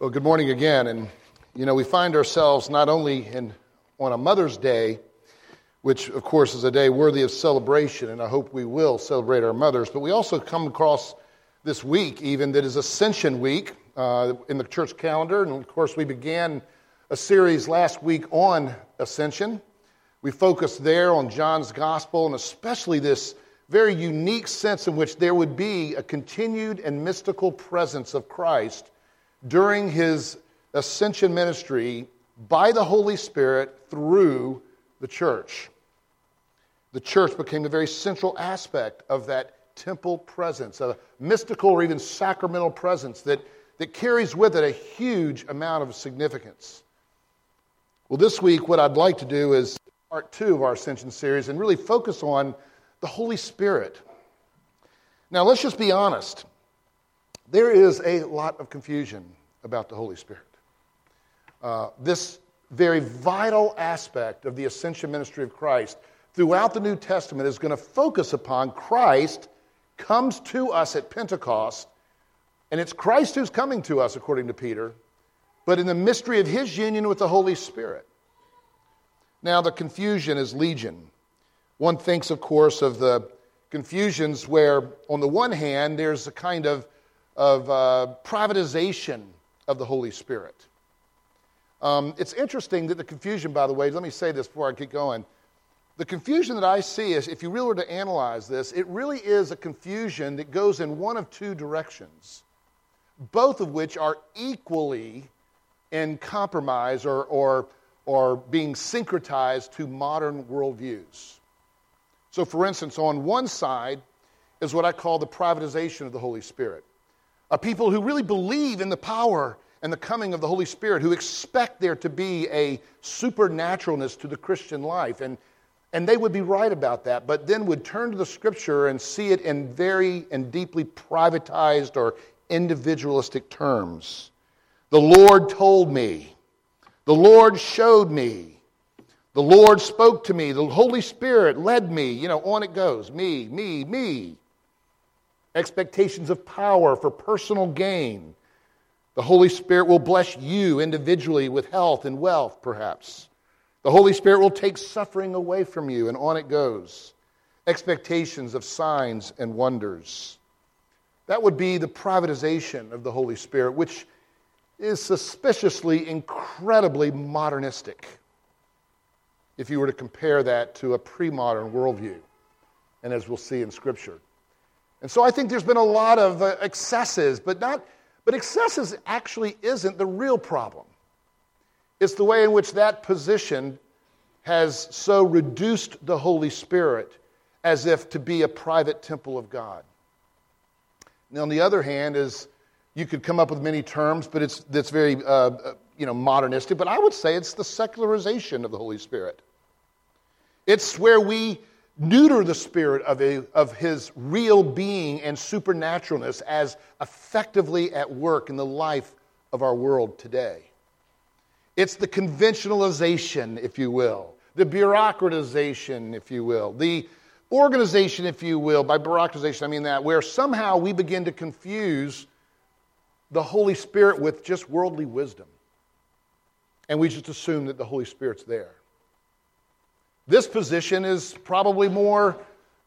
Well, good morning again. And, you know, we find ourselves not only in, on a Mother's Day, which, of course, is a day worthy of celebration, and I hope we will celebrate our mothers, but we also come across this week, even, that is Ascension Week uh, in the church calendar. And, of course, we began a series last week on Ascension. We focused there on John's Gospel, and especially this very unique sense in which there would be a continued and mystical presence of Christ during his ascension ministry by the Holy Spirit through the church. The church became the very central aspect of that temple presence, a mystical or even sacramental presence that, that carries with it a huge amount of significance. Well, this week, what I'd like to do is part two of our Ascension series and really focus on the Holy Spirit. Now, let's just be honest. There is a lot of confusion about the Holy Spirit. Uh, this very vital aspect of the ascension ministry of Christ throughout the New Testament is going to focus upon Christ comes to us at Pentecost, and it's Christ who's coming to us, according to Peter, but in the mystery of his union with the Holy Spirit. Now, the confusion is legion. One thinks, of course, of the confusions where, on the one hand, there's a kind of, of uh, privatization of the Holy Spirit. Um, it's interesting that the confusion, by the way, let me say this before I get going. The confusion that I see is, if you really were to analyze this, it really is a confusion that goes in one of two directions, both of which are equally in compromise or, or, or being syncretized to modern worldviews. So, for instance, on one side is what I call the privatization of the Holy Spirit. A people who really believe in the power and the coming of the Holy Spirit, who expect there to be a supernaturalness to the Christian life. And, and they would be right about that, but then would turn to the scripture and see it in very and deeply privatized or individualistic terms. The Lord told me. The Lord showed me. The Lord spoke to me. The Holy Spirit led me. You know, on it goes. Me, me, me. Expectations of power for personal gain. The Holy Spirit will bless you individually with health and wealth, perhaps. The Holy Spirit will take suffering away from you, and on it goes. Expectations of signs and wonders. That would be the privatization of the Holy Spirit, which is suspiciously incredibly modernistic if you were to compare that to a pre modern worldview, and as we'll see in Scripture. And so I think there's been a lot of uh, excesses, but not but excesses actually isn't the real problem. It's the way in which that position has so reduced the Holy Spirit as if to be a private temple of God. Now, on the other hand, is you could come up with many terms, but it's that's very uh, uh, you know modernistic. But I would say it's the secularization of the Holy Spirit. It's where we neuter the spirit of, a, of his real being and supernaturalness as effectively at work in the life of our world today. It's the conventionalization, if you will, the bureaucratization, if you will, the organization, if you will. By bureaucratization, I mean that, where somehow we begin to confuse the Holy Spirit with just worldly wisdom. And we just assume that the Holy Spirit's there. This position is probably more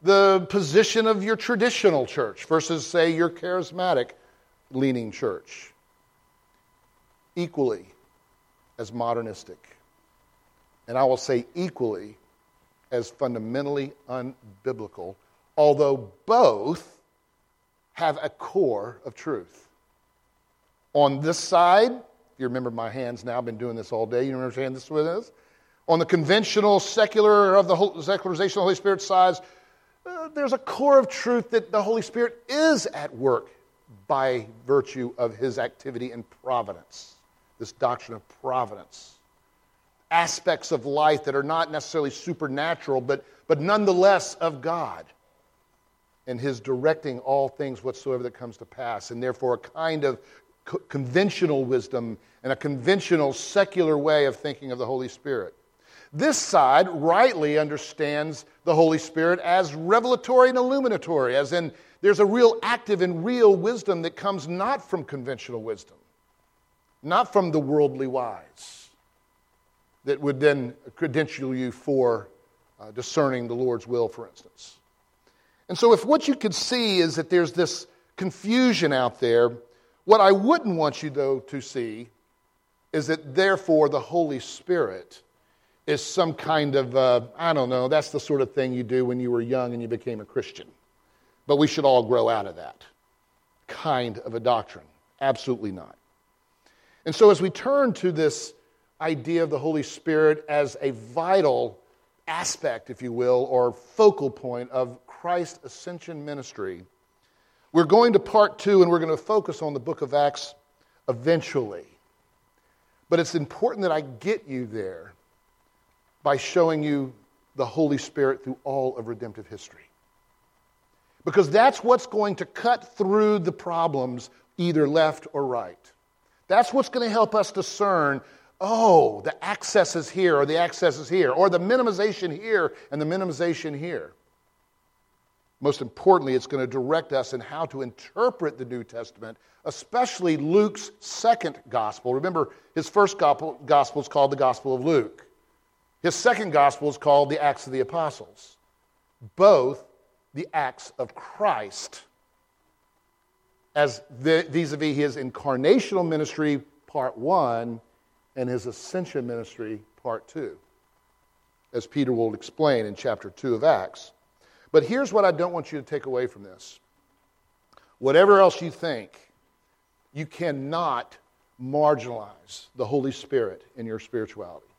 the position of your traditional church versus, say, your charismatic leaning church. Equally as modernistic. And I will say equally as fundamentally unbiblical, although both have a core of truth. On this side, you remember my hands now, I've been doing this all day. You understand this with us? On the conventional secular of the secularization of the Holy Spirit side, uh, there's a core of truth that the Holy Spirit is at work by virtue of his activity in providence. This doctrine of providence. Aspects of life that are not necessarily supernatural, but, but nonetheless of God. And his directing all things whatsoever that comes to pass. And therefore, a kind of co- conventional wisdom and a conventional secular way of thinking of the Holy Spirit. This side rightly understands the Holy Spirit as revelatory and illuminatory, as in there's a real active and real wisdom that comes not from conventional wisdom, not from the worldly wise that would then credential you for uh, discerning the Lord's will, for instance. And so, if what you could see is that there's this confusion out there, what I wouldn't want you, though, to see is that therefore the Holy Spirit is some kind of, uh, I don't know, that's the sort of thing you do when you were young and you became a Christian. But we should all grow out of that kind of a doctrine. Absolutely not. And so, as we turn to this idea of the Holy Spirit as a vital aspect, if you will, or focal point of Christ's ascension ministry, we're going to part two and we're going to focus on the book of Acts eventually. But it's important that I get you there by showing you the Holy Spirit through all of redemptive history. Because that's what's going to cut through the problems, either left or right. That's what's going to help us discern oh, the access is here, or the access is here, or the minimization here and the minimization here. Most importantly, it's going to direct us in how to interpret the New Testament, especially Luke's second gospel. Remember, his first gospel is called the Gospel of Luke. His second gospel is called the Acts of the Apostles. Both the acts of Christ as vis a vis his incarnational ministry, part one, and his ascension ministry, part two, as Peter will explain in chapter two of Acts. But here's what I don't want you to take away from this. Whatever else you think, you cannot marginalize the Holy Spirit in your spirituality.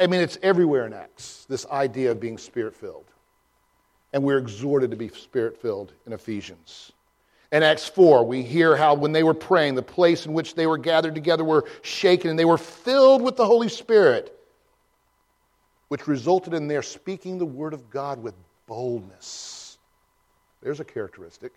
I mean, it's everywhere in Acts, this idea of being spirit filled. And we're exhorted to be spirit filled in Ephesians. In Acts 4, we hear how when they were praying, the place in which they were gathered together were shaken and they were filled with the Holy Spirit, which resulted in their speaking the word of God with boldness. There's a characteristic.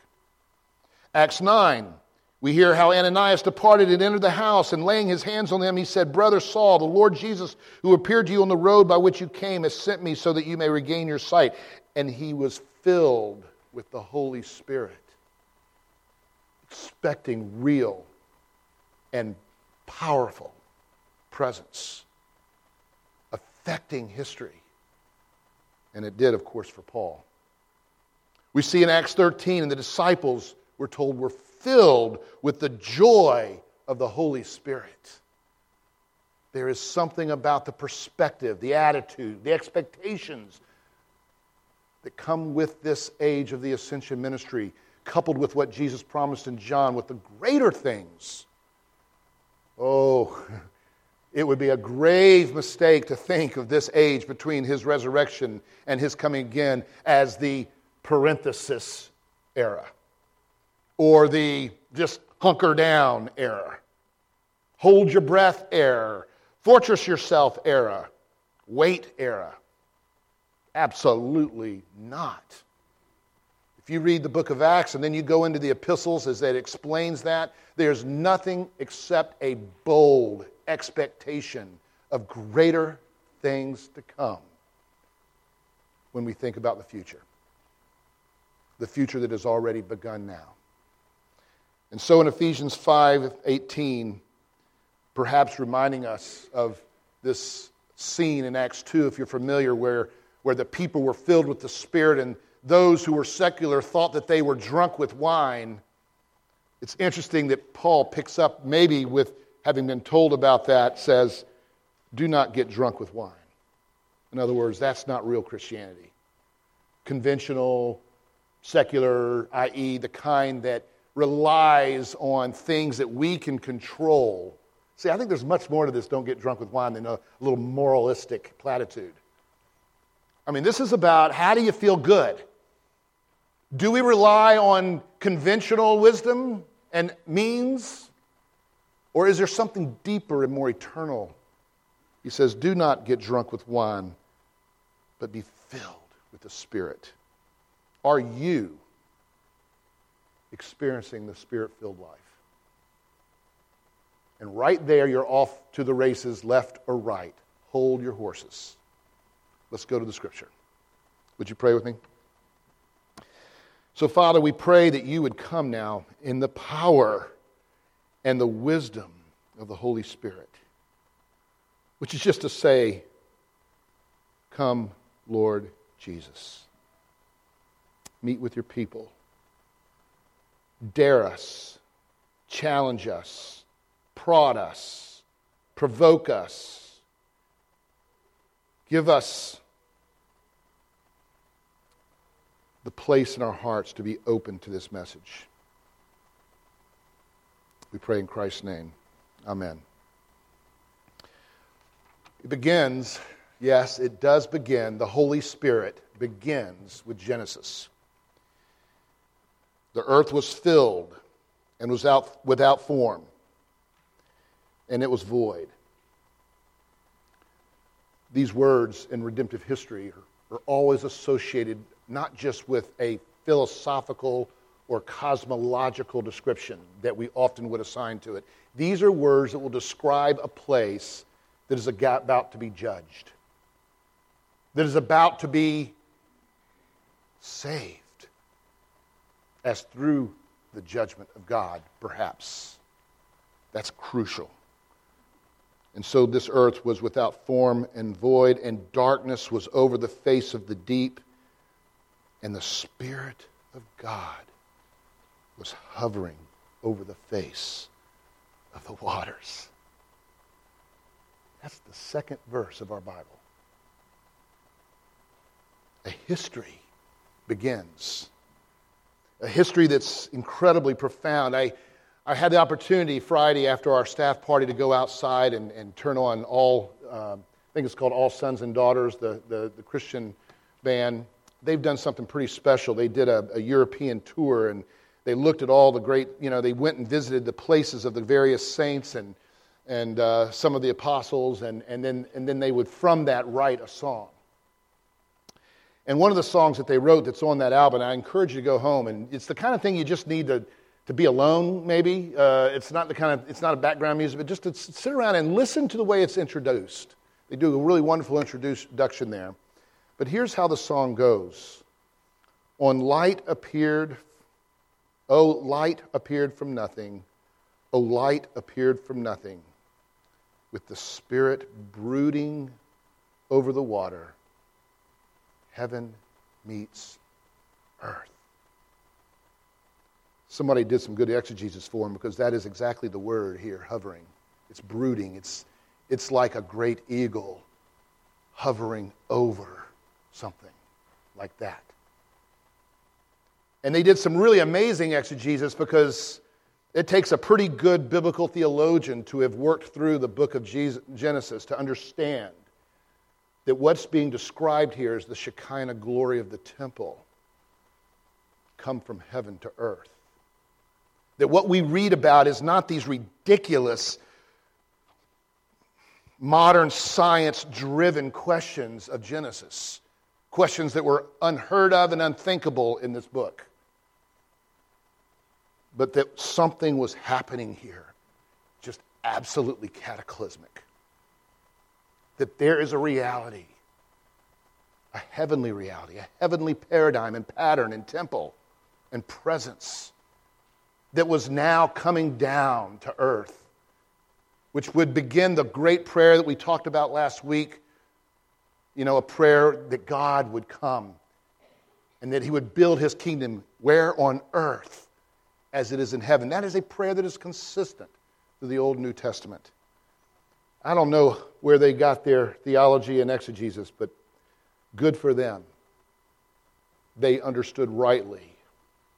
Acts 9, we hear how Ananias departed and entered the house, and laying his hands on him, he said, Brother Saul, the Lord Jesus, who appeared to you on the road by which you came, has sent me so that you may regain your sight. And he was filled with the Holy Spirit expecting real and powerful presence affecting history. And it did, of course, for Paul. We see in Acts 13, and the disciples, we're told, were filled with the joy of the Holy Spirit. There is something about the perspective, the attitude, the expectations that come with this age of the ascension ministry coupled with what Jesus promised in John with the greater things. Oh, it would be a grave mistake to think of this age between his resurrection and his coming again as the parenthesis era or the just hunker down era, hold your breath era, fortress yourself era, wait era. Absolutely not. If you read the book of Acts and then you go into the epistles as it explains that, there's nothing except a bold expectation of greater things to come when we think about the future. The future that has already begun now. And so in Ephesians 5 18, perhaps reminding us of this scene in Acts 2, if you're familiar, where, where the people were filled with the Spirit and those who were secular thought that they were drunk with wine. It's interesting that Paul picks up, maybe with having been told about that, says, Do not get drunk with wine. In other words, that's not real Christianity. Conventional, secular, i.e., the kind that relies on things that we can control. See, I think there's much more to this don't get drunk with wine than a little moralistic platitude. I mean, this is about how do you feel good? Do we rely on conventional wisdom and means? Or is there something deeper and more eternal? He says, Do not get drunk with wine, but be filled with the Spirit. Are you experiencing the Spirit filled life? And right there, you're off to the races, left or right. Hold your horses. Let's go to the scripture. Would you pray with me? So, Father, we pray that you would come now in the power and the wisdom of the Holy Spirit, which is just to say, Come, Lord Jesus. Meet with your people. Dare us, challenge us, prod us, provoke us. Give us the place in our hearts to be open to this message. We pray in Christ's name. Amen. It begins, yes, it does begin. The Holy Spirit begins with Genesis. The earth was filled and was out, without form, and it was void. These words in redemptive history are, are always associated not just with a philosophical or cosmological description that we often would assign to it. These are words that will describe a place that is about to be judged, that is about to be saved, as through the judgment of God, perhaps. That's crucial. And so this earth was without form and void, and darkness was over the face of the deep and the Spirit of God was hovering over the face of the waters. That's the second verse of our Bible. A history begins. A history that's incredibly profound. I, I had the opportunity Friday after our staff party to go outside and, and turn on all, uh, I think it's called All Sons and Daughters, the, the, the Christian band they've done something pretty special. They did a, a, European tour and they looked at all the great, you know, they went and visited the places of the various saints and, and uh, some of the apostles, and, and, then, and then they would, from that, write a song. And one of the songs that they wrote that's on that album, I encourage you to go home, and it's the kind of thing you just need to, to be alone, maybe. Uh, it's not the kind of, it's not a background music, but just to sit around and listen to the way it's introduced. They do a really wonderful introduction there. But here's how the song goes On light appeared, oh, light appeared from nothing. Oh, light appeared from nothing, with the Spirit brooding over the water. Heaven meets earth. Somebody did some good exegesis for him because that is exactly the word here hovering. It's brooding, it's, it's like a great eagle hovering over something like that. And they did some really amazing exegesis because it takes a pretty good biblical theologian to have worked through the book of Genesis to understand that what's being described here is the Shekinah glory of the temple come from heaven to earth. That what we read about is not these ridiculous modern science driven questions of Genesis questions that were unheard of and unthinkable in this book. But that something was happening here, just absolutely cataclysmic. That there is a reality, a heavenly reality, a heavenly paradigm and pattern and temple and presence that was now coming down to earth, which would begin the great prayer that we talked about last week you know, a prayer that God would come and that he would build his kingdom where on earth as it is in heaven. That is a prayer that is consistent through the Old and New Testament. I don't know where they got their theology and exegesis, but good for them. They understood rightly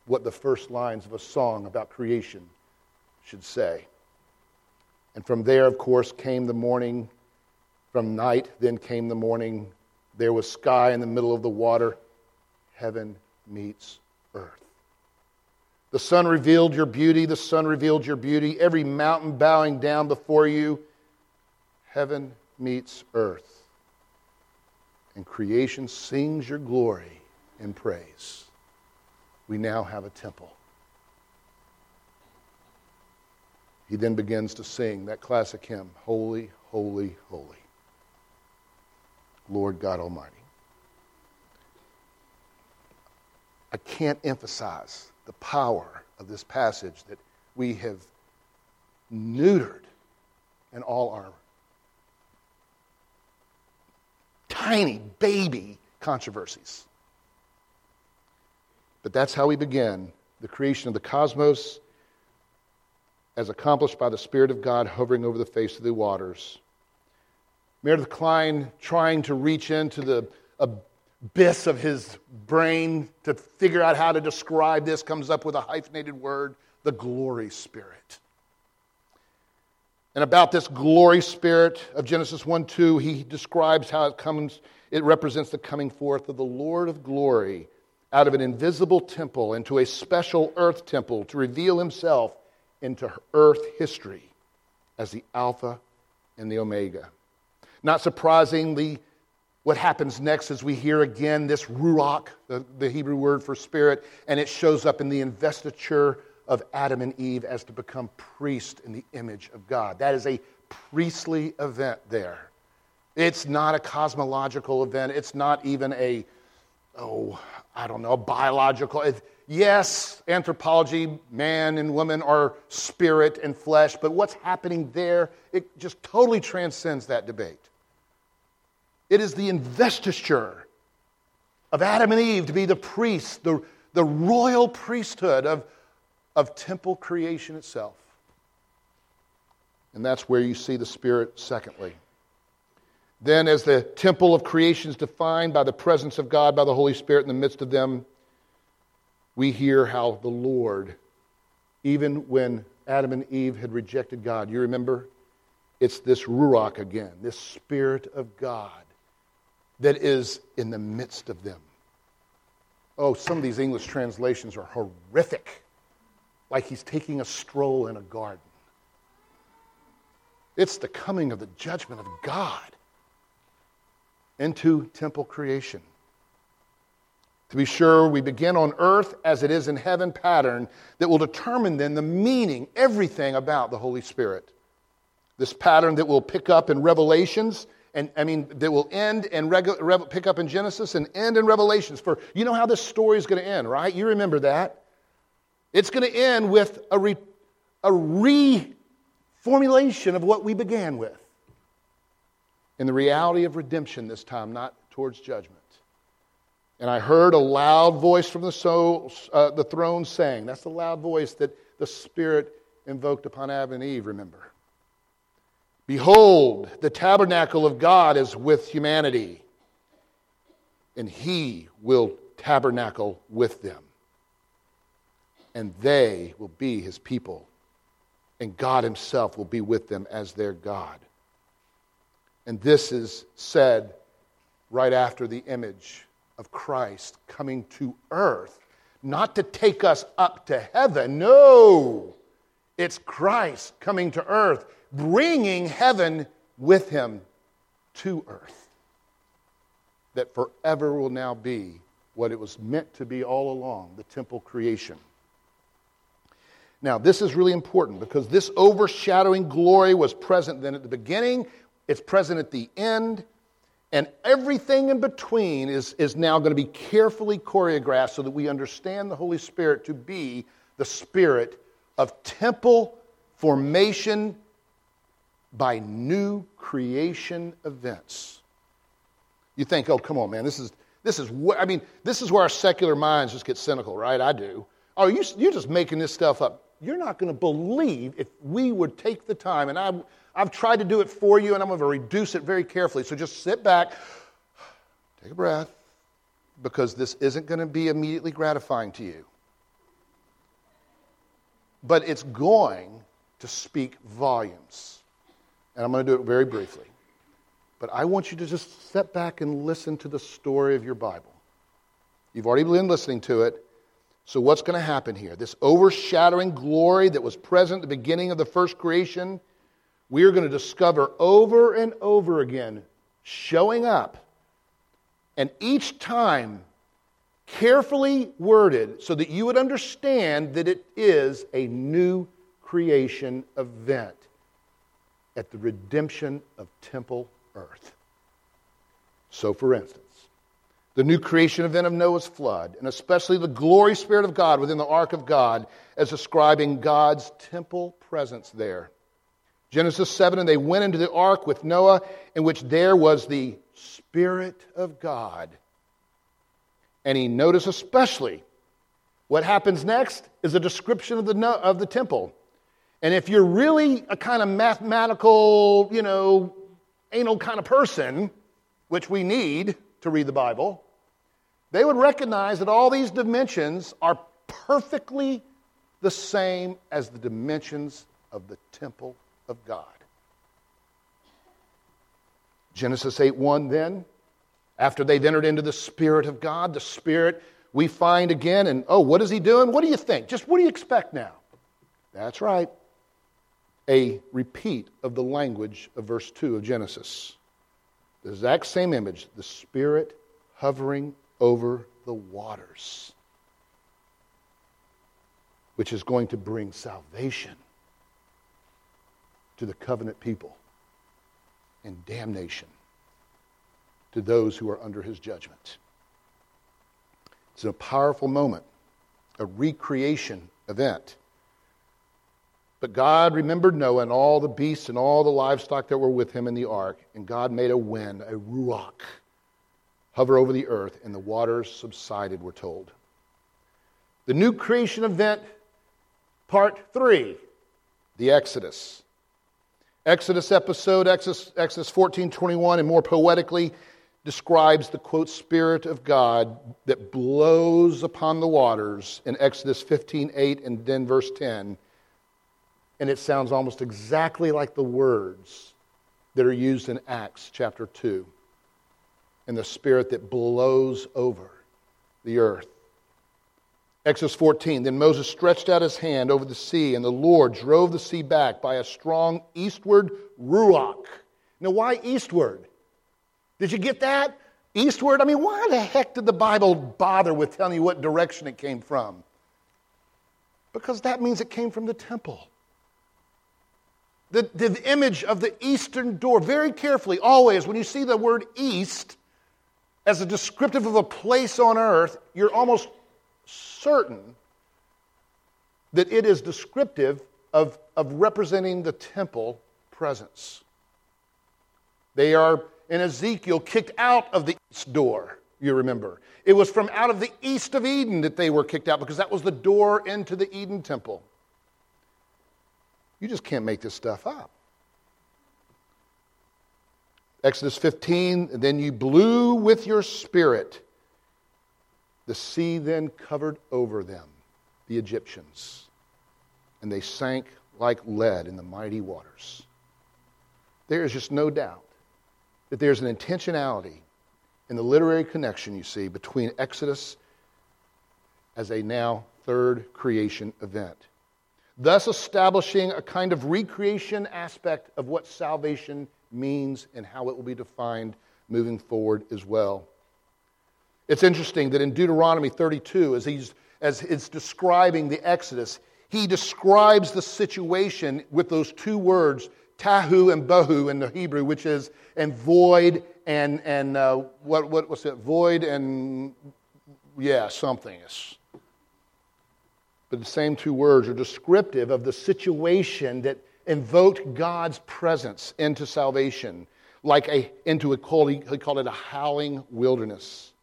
what the first lines of a song about creation should say. And from there, of course, came the morning from night, then came the morning. There was sky in the middle of the water. Heaven meets earth. The sun revealed your beauty. The sun revealed your beauty. Every mountain bowing down before you. Heaven meets earth. And creation sings your glory and praise. We now have a temple. He then begins to sing that classic hymn Holy, Holy, Holy. Lord God Almighty. I can't emphasize the power of this passage that we have neutered and all armor. Tiny baby controversies. But that's how we begin the creation of the cosmos as accomplished by the Spirit of God hovering over the face of the waters. Meredith Kline trying to reach into the abyss of his brain to figure out how to describe this comes up with a hyphenated word the glory spirit. And about this glory spirit of Genesis 1 2, he describes how it comes, it represents the coming forth of the Lord of glory out of an invisible temple into a special earth temple to reveal himself into earth history as the Alpha and the Omega. Not surprisingly, what happens next is we hear again this ruach, the, the, Hebrew word for spirit, and it shows up in the investiture of Adam and Eve as to become priests in the image of God. That is a priestly event there. It's not a cosmological event. It's not even a, oh, I don't know, biological. It, yes, anthropology, man and woman are spirit and flesh, but what's happening there, it just totally transcends that debate. It is the investiture of Adam and Eve to be the priests, the, the royal priesthood of, of temple creation itself. And that's where you see the Spirit, secondly. Then, as the temple of creation is defined by the presence of God, by the Holy Spirit in the midst of them, we hear how the Lord, even when Adam and Eve had rejected God, you remember? It's this Ruach again, this Spirit of God that is in the midst of them. Oh, some of these English translations are horrific, like he's taking a stroll in a garden. It's the coming of the judgment of God into temple creation. To be sure, we begin on earth as it is in heaven pattern that will determine then the meaning, everything about the Holy Spirit. This pattern that will pick up in Revelations, and I mean, that will end and regu- pick up in Genesis and end in Revelations. For you know how this story is going to end, right? You remember that. It's going to end with a, re- a reformulation of what we began with in the reality of redemption this time, not towards judgment. And I heard a loud voice from the, soul, uh, the throne saying, That's the loud voice that the Spirit invoked upon Adam and Eve, remember. Behold, the tabernacle of God is with humanity, and he will tabernacle with them. And they will be his people, and God himself will be with them as their God. And this is said right after the image of Christ coming to earth, not to take us up to heaven. No, it's Christ coming to earth, bringing heaven with him to earth. That forever will now be what it was meant to be all along the temple creation. Now, this is really important because this overshadowing glory was present then at the beginning, it's present at the end, and everything in between is, is now going to be carefully choreographed so that we understand the Holy Spirit to be the spirit of temple formation by new creation events. You think, oh, come on, man, this is, this is, wh- I mean, this is where our secular minds just get cynical, right? I do. Oh, you, you're just making this stuff up. You're not going to believe if we would take the time, and I, I've tried to do it for you, and I'm going to reduce it very carefully. So just sit back, take a breath, because this isn't going to be immediately gratifying to you. But it's going to speak volumes. And I'm going to do it very briefly. But I want you to just sit back and listen to the story of your Bible. You've already been listening to it. So, what's going to happen here? This overshadowing glory that was present at the beginning of the first creation we are going to discover over and over again showing up. And each time, carefully worded so that you would understand that it is a new creation event at the redemption of temple earth. So, for instance, the new creation event of Noah's flood, and especially the glory spirit of God within the ark of God, as describing God's temple presence there Genesis 7 And they went into the ark with Noah, in which there was the Spirit of God. And he noticed especially what happens next is a description of the, of the temple. And if you're really a kind of mathematical, you know, anal kind of person, which we need to read the Bible, they would recognize that all these dimensions are perfectly the same as the dimensions of the temple of God. Genesis 8 1 then, after they've entered into the Spirit of God, the Spirit we find again, and oh, what is he doing? What do you think? Just what do you expect now? That's right. A repeat of the language of verse 2 of Genesis. The exact same image, the Spirit hovering over the waters, which is going to bring salvation to the covenant people and damnation to those who are under his judgment. It's a powerful moment, a recreation event. But God remembered Noah and all the beasts and all the livestock that were with him in the ark, and God made a wind, a ruach, hover over the earth, and the waters subsided, we're told. The new creation event, part three, the Exodus. Exodus episode, Exodus, Exodus 14 21, and more poetically, describes the quote, Spirit of God that blows upon the waters in Exodus 15 8 and then verse 10. And it sounds almost exactly like the words that are used in Acts chapter 2 and the Spirit that blows over the earth. Exodus 14 Then Moses stretched out his hand over the sea, and the Lord drove the sea back by a strong eastward ruach. Now, why eastward? Did you get that? Eastward? I mean, why the heck did the Bible bother with telling you what direction it came from? Because that means it came from the temple. The, the image of the eastern door, very carefully, always, when you see the word east as a descriptive of a place on earth, you're almost certain that it is descriptive of, of representing the temple presence. They are in Ezekiel kicked out of the east door, you remember. It was from out of the east of Eden that they were kicked out because that was the door into the Eden temple. You just can't make this stuff up. Exodus 15, then you blew with your spirit. The sea then covered over them, the Egyptians, and they sank like lead in the mighty waters. There is just no doubt that there's an intentionality in the literary connection you see between Exodus as a now third creation event, thus establishing a kind of recreation aspect of what salvation means and how it will be defined moving forward as well. It's interesting that in Deuteronomy 32, as, he's, as it's describing the Exodus, he describes the situation with those two words tohu and bohu in the Hebrew, which is and void and and uh, what what was it? Void and yeah, something. But the same two words are descriptive of the situation that invoked God's presence into salvation, like a into a he called it a howling wilderness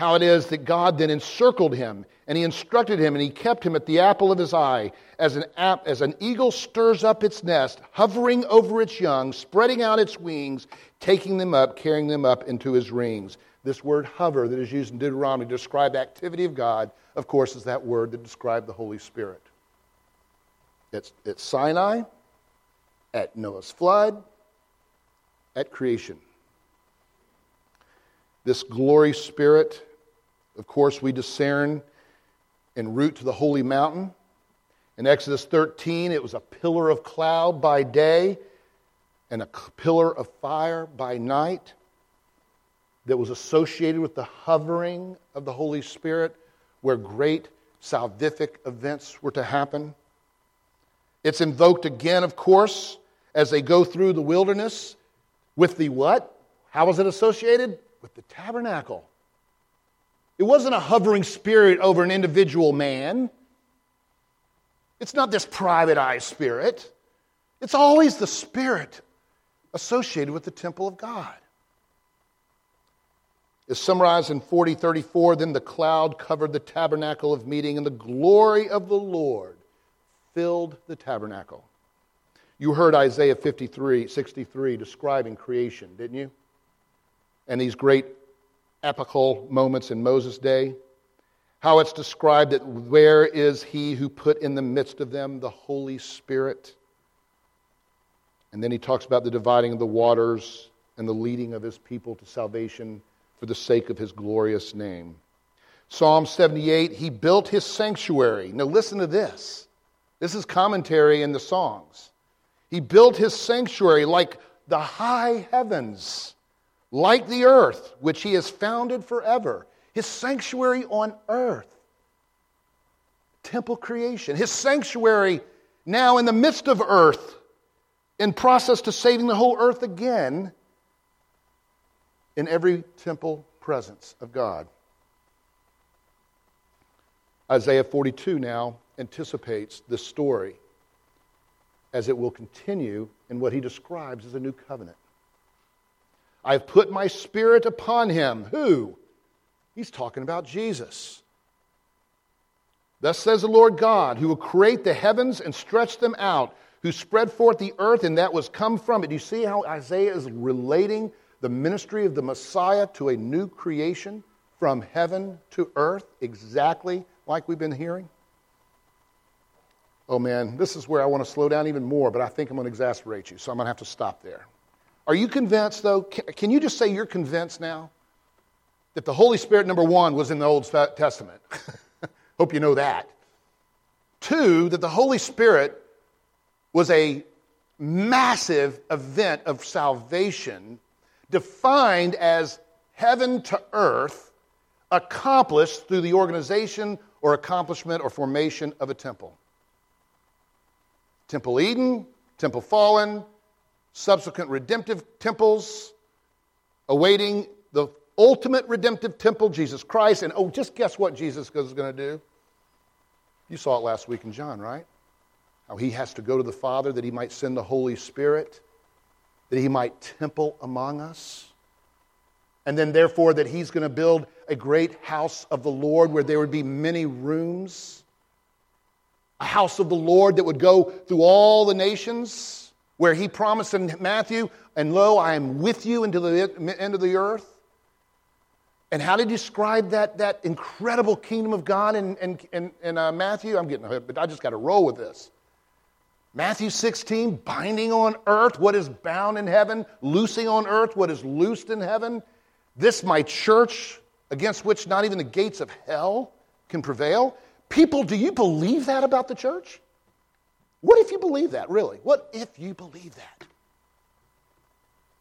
how it is that God then encircled him and he instructed him and he kept him at the apple of his eye as an, ap- as an eagle stirs up its nest, hovering over its young, spreading out its wings, taking them up, carrying them up into his rings. This word hover that is used in Deuteronomy to describe the activity of God, of course, is that word that described the Holy Spirit. It's at Sinai, at Noah's flood, at creation. This glory spirit of course, we discern en route to the holy mountain. In Exodus 13, it was a pillar of cloud by day and a pillar of fire by night that was associated with the hovering of the Holy Spirit, where great salvific events were to happen. It's invoked again, of course, as they go through the wilderness with the what? How was it associated? With the tabernacle. It wasn't a hovering spirit over an individual man. It's not this privatized spirit. It's always the Spirit associated with the temple of God. Is summarized in 4034 Then the cloud covered the tabernacle of meeting, and the glory of the Lord filled the tabernacle. You heard Isaiah 53, 63 describing creation, didn't you? And these great epical moments in Moses' day. How it's described that where is he who put in the midst of them the Holy Spirit? And then he talks about the dividing of the waters and the leading of his people to salvation for the sake of his glorious name. Psalm 78, he built his sanctuary. Now listen to this. This is commentary in the songs. He built his sanctuary like the high heavens, like the earth, which he has founded forever. His sanctuary on earth. Temple creation. His sanctuary now in the midst of earth in process to saving the whole earth again in every temple presence of God. Isaiah 42 now anticipates this story as it will continue in what he describes as a new covenant. I've put my spirit upon him. Who? He's talking about Jesus. Thus says the Lord God, who will create the heavens and stretch them out who spread forth the earth and that was come from it. Do you see how Isaiah is relating the ministry of the Messiah to a new creation from heaven to earth, exactly like we've been hearing? Oh man, this is where I want to slow down even more, but I think I'm going to exasperate you, so I'm going to have to stop there. Are you convinced, though? Can you just say you're convinced now that the Holy Spirit, number one, was in the Old Testament? Hope you know that. Two, that the Holy Spirit was a massive event of salvation defined as heaven to earth, accomplished through the organization or accomplishment or formation of a temple. Temple Eden, Temple Fallen, subsequent redemptive temples, awaiting the ultimate redemptive temple, Jesus Christ. And oh, just guess what Jesus is going to do? You saw it last week in John, right? how he has to go to the Father that he might send the Holy Spirit, that he might temple among us. And then, therefore, that he's going to build a great house of the Lord where there would be many rooms. A house of the Lord that would go through all the nations, where he promised in Matthew, and lo, I am with you until the end of the earth. And how did he describe that, that incredible kingdom of God in, in, in, in uh, Matthew? I'm getting ahead, but I just got to roll with this. Matthew 16, binding on earth what is bound in heaven, loosing on earth what is loosed in heaven. This, my church, against which not even the gates of hell can prevail. People, do you believe that about the church? What if you believe that, really? What if you believe that?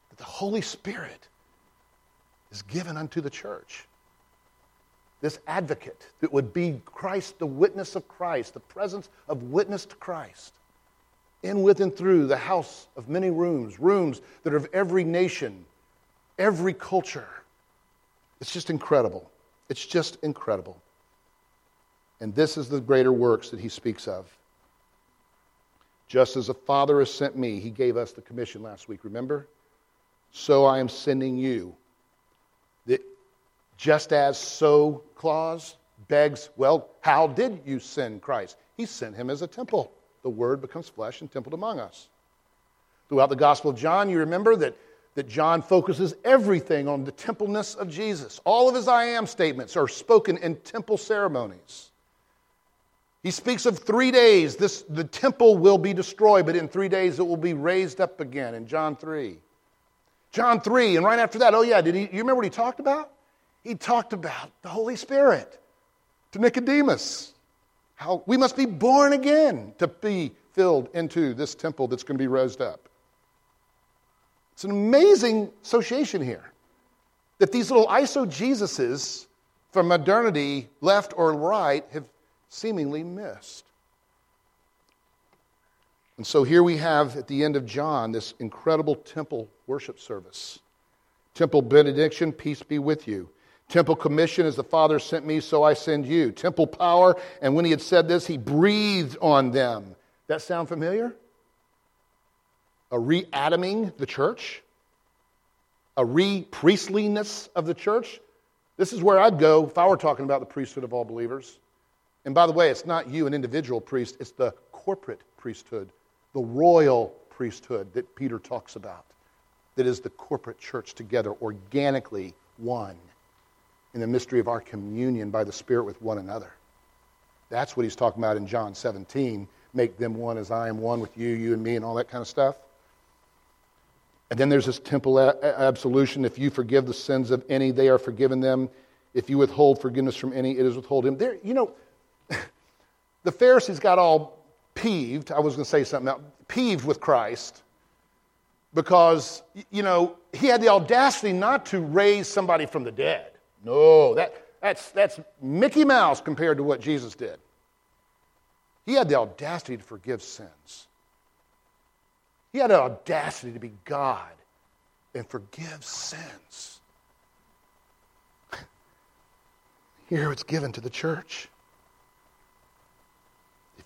That the Holy Spirit is given unto the church. This advocate that would be Christ, the witness of Christ, the presence of witness to Christ in, with, and through the house of many rooms, rooms that are of every nation, every culture. It's just incredible. It's just incredible. And this is the greater works that he speaks of. Just as the Father has sent me, he gave us the commission last week, remember? So I am sending you. The just as so clause begs, well, how did you send Christ? He sent him as a temple the Word becomes flesh and templed among us. Throughout the Gospel of John, you remember that, that John focuses everything on the templeness of Jesus. All of his I am statements are spoken in temple ceremonies. He speaks of three days. This, the temple will be destroyed, but in three days it will be raised up again in John 3. John 3, and right after that, oh yeah, did he, you remember what he talked about? He talked about the Holy Spirit to Nicodemus. How we must be born again to be filled into this temple that's going to be raised up. It's an amazing association here that these little iso Jesuses from modernity, left or right, have seemingly missed. And so here we have at the end of John this incredible temple worship service. Temple benediction, peace be with you. Temple commission, as the Father sent me, so I send you. Temple power, and when he had said this, he breathed on them. That sound familiar? a reatoming the church, a re priestliness of the church. This is where I'd go if I were talking about the priesthood of all believers. And by the way, it's not you, an individual priest, it's the corporate priesthood, the royal priesthood that Peter talks about, that is the corporate church together, organically one in the mystery of our communion by the Spirit with one another. That's what he's talking about in John 17. Make them one as I am one with you, you and me, and all that kind of stuff. And then there's this temple absolution. If you forgive the sins of any, they are forgiven them. If you withhold forgiveness from any, it is withhold him. There, you know, the Pharisees got all peeved. I was going to say something. Peeved with Christ because, you know, he had the audacity not to raise somebody from the dead. No, that, that's, that's Mickey Mouse compared to what Jesus did. He had the audacity to forgive sins. He had the audacity to be God and forgive sins. Here it's given to the church.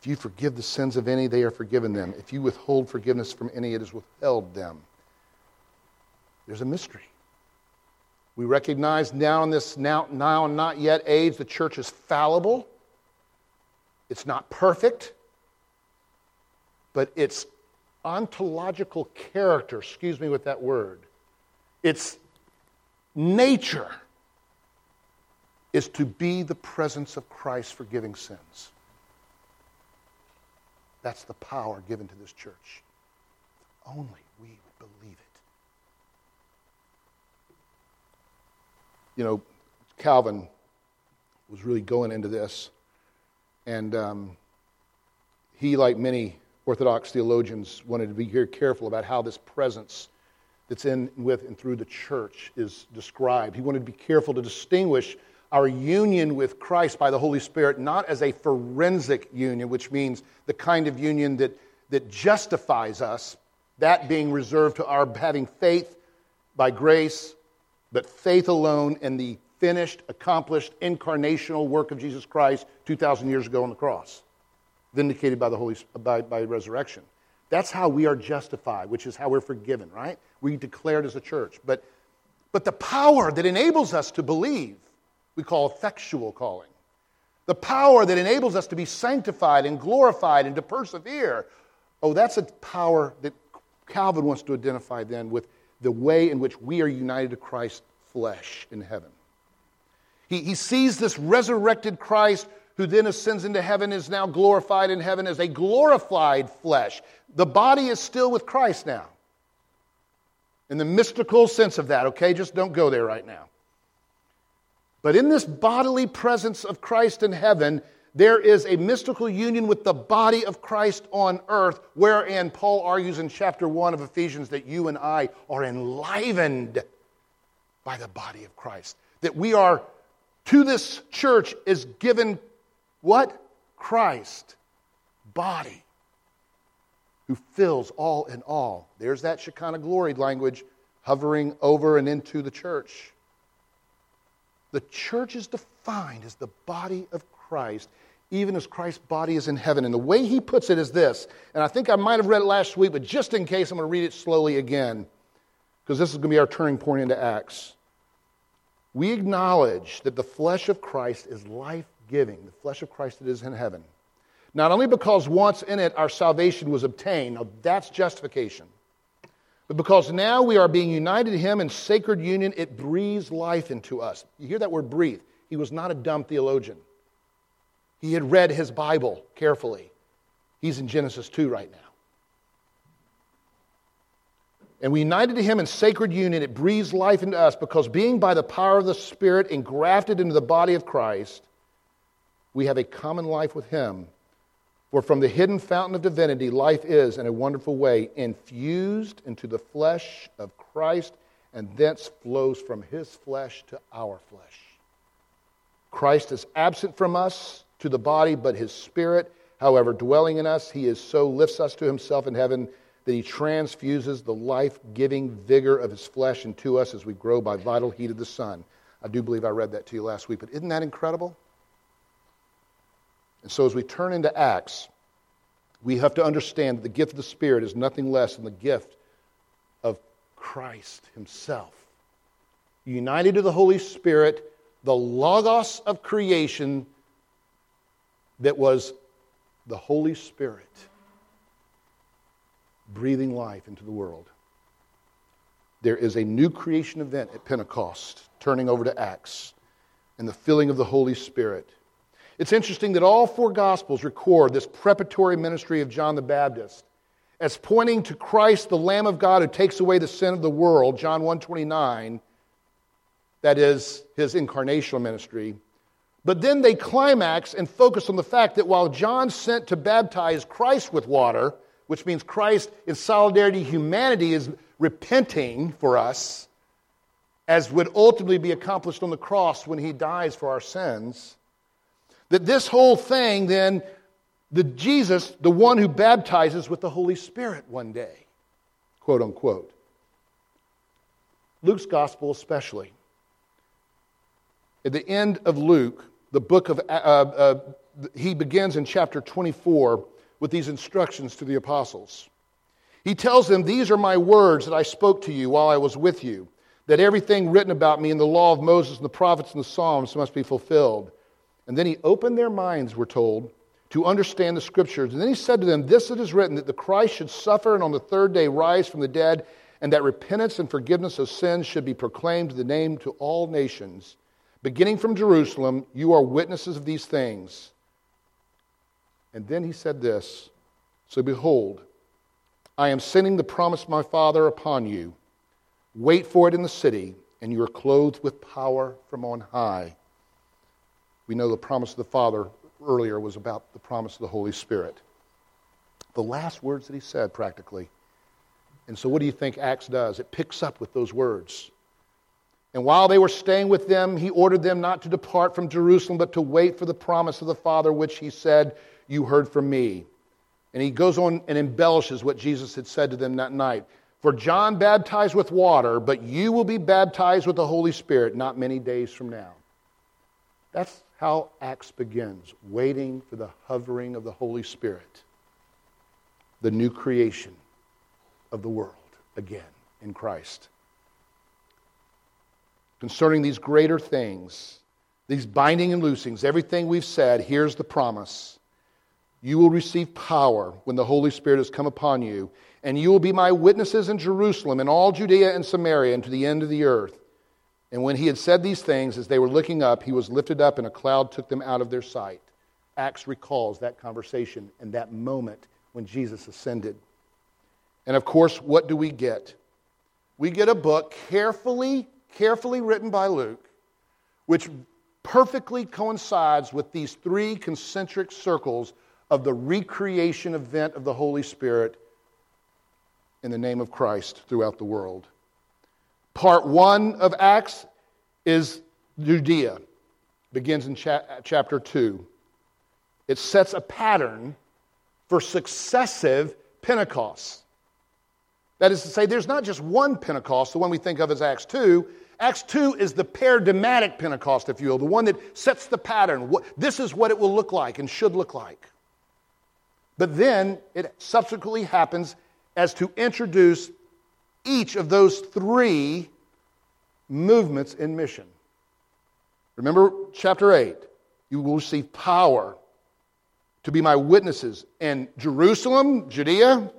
If you forgive the sins of any, they are forgiven them. If you withhold forgiveness from any, it is withheld them. There's a mystery. We recognize now in this now, now and not yet age, the church is fallible. It's not perfect, but its ontological character, excuse me with that word, its nature is to be the presence of Christ forgiving sins. That's the power given to this church. Only we would believe it. You know, Calvin was really going into this, and um, he, like many Orthodox theologians, wanted to be very careful about how this presence that's in with and through the church is described. He wanted to be careful to distinguish our union with Christ by the Holy Spirit not as a forensic union, which means the kind of union that, that justifies us, that being reserved to our having faith by grace, but faith alone in the finished, accomplished, incarnational work of Jesus Christ 2,000 years ago on the cross, vindicated by the Holy by, by resurrection. That's how we are justified, which is how we're forgiven, right? We declared as a church. But, but the power that enables us to believe we call effectual calling. The power that enables us to be sanctified and glorified and to persevere. Oh, that's a power that Calvin wants to identify then with the way in which we are united to Christ's flesh in heaven. He, he sees this resurrected Christ who then ascends into heaven is now glorified in heaven as a glorified flesh. The body is still with Christ now. In the mystical sense of that, okay? Just don't go there right now. But in this bodily presence of Christ in heaven, there is a mystical union with the body of Christ on earth, wherein Paul argues in chapter 1 of Ephesians that you and I are enlivened by the body of Christ. That we are, to this church, is given what? Christ, body, who fills all in all. There's that Shekinah glory language hovering over and into the church. The church is defined as the body of Christ, even as Christ's body is in heaven. And the way he puts it is this, and I think I might have read it last week, but just in case, I'm going to read it slowly again, because this is going to be our turning point into Acts. We acknowledge that the flesh of Christ is life giving, the flesh of Christ that is in heaven. Not only because once in it our salvation was obtained, now that's justification. But because now we are being united to Him in sacred union, it breathes life into us. You hear that word breathe? He was not a dumb theologian. He had read his Bible carefully. He's in Genesis 2 right now. And we united to him in sacred union. It breathes life into us because being by the power of the Spirit engrafted into the body of Christ, we have a common life with him for from the hidden fountain of divinity, life is, in a wonderful way, infused into the flesh of Christ, and thence flows from his flesh to our flesh. Christ is absent from us to the body, but his spirit, however, dwelling in us, he is so lifts us to himself in heaven that he transfuses the life giving vigor of his flesh into us as we grow by vital heat of the sun. I do believe I read that to you last week, but isn't that incredible? And so as we turn into Acts, we have to understand that the gift of the Spirit is nothing less than the gift of Christ Himself. United to the Holy Spirit, the Logos of creation that was the Holy Spirit breathing life into the world. There is a new creation event at Pentecost, turning over to Acts, and the filling of the Holy Spirit. It's interesting that all four Gospels record this preparatory ministry of John the Baptist as pointing to Christ, the Lamb of God who takes away the sin of the world, John 129, that is his incarnational ministry. But then they climax and focus on the fact that while John sent to baptize Christ with water, which means Christ in solidarity humanity is repenting for us, as would ultimately be accomplished on the cross when he dies for our sins, that this whole thing then, the Jesus, the one who baptizes with the Holy Spirit one day, quote unquote. Luke's gospel, especially. At the end of Luke, the book of, uh, uh, he begins in chapter 24 with these instructions to the apostles. He tells them, These are my words that I spoke to you while I was with you, that everything written about me in the law of Moses and the prophets and the Psalms must be fulfilled. And then he opened their minds, we're told, to understand the scriptures. And then he said to them, This it is written that the Christ should suffer and on the third day rise from the dead, and that repentance and forgiveness of sins should be proclaimed the name to all nations Beginning from Jerusalem, you are witnesses of these things. And then he said this So behold, I am sending the promise of my Father upon you. Wait for it in the city, and you are clothed with power from on high. We know the promise of the Father earlier was about the promise of the Holy Spirit. The last words that he said, practically. And so, what do you think Acts does? It picks up with those words. And while they were staying with them, he ordered them not to depart from Jerusalem, but to wait for the promise of the Father, which he said, You heard from me. And he goes on and embellishes what Jesus had said to them that night. For John baptized with water, but you will be baptized with the Holy Spirit not many days from now. That's how Acts begins, waiting for the hovering of the Holy Spirit, the new creation of the world again in Christ concerning these greater things, these binding and loosings, everything we've said, here's the promise. You will receive power when the Holy Spirit has come upon you, and you will be my witnesses in Jerusalem and all Judea and Samaria and to the end of the earth. And when he had said these things, as they were looking up, he was lifted up, and a cloud took them out of their sight. Acts recalls that conversation and that moment when Jesus ascended. And of course, what do we get? We get a book carefully carefully written by Luke, which perfectly coincides with these three concentric circles of the recreation event of the Holy Spirit in the name of Christ throughout the world. Part one of Acts is Judea, begins in cha- chapter 2. It sets a pattern for successive Pentecosts. That is to say, there's not just one Pentecost, the one we think of as Acts 2. Acts 2 is the paradigmatic Pentecost, if you will, the one that sets the pattern. This is what it will look like and should look like. But then it subsequently happens as to introduce each of those three movements in mission. Remember chapter 8 you will receive power to be my witnesses in Jerusalem, Judea,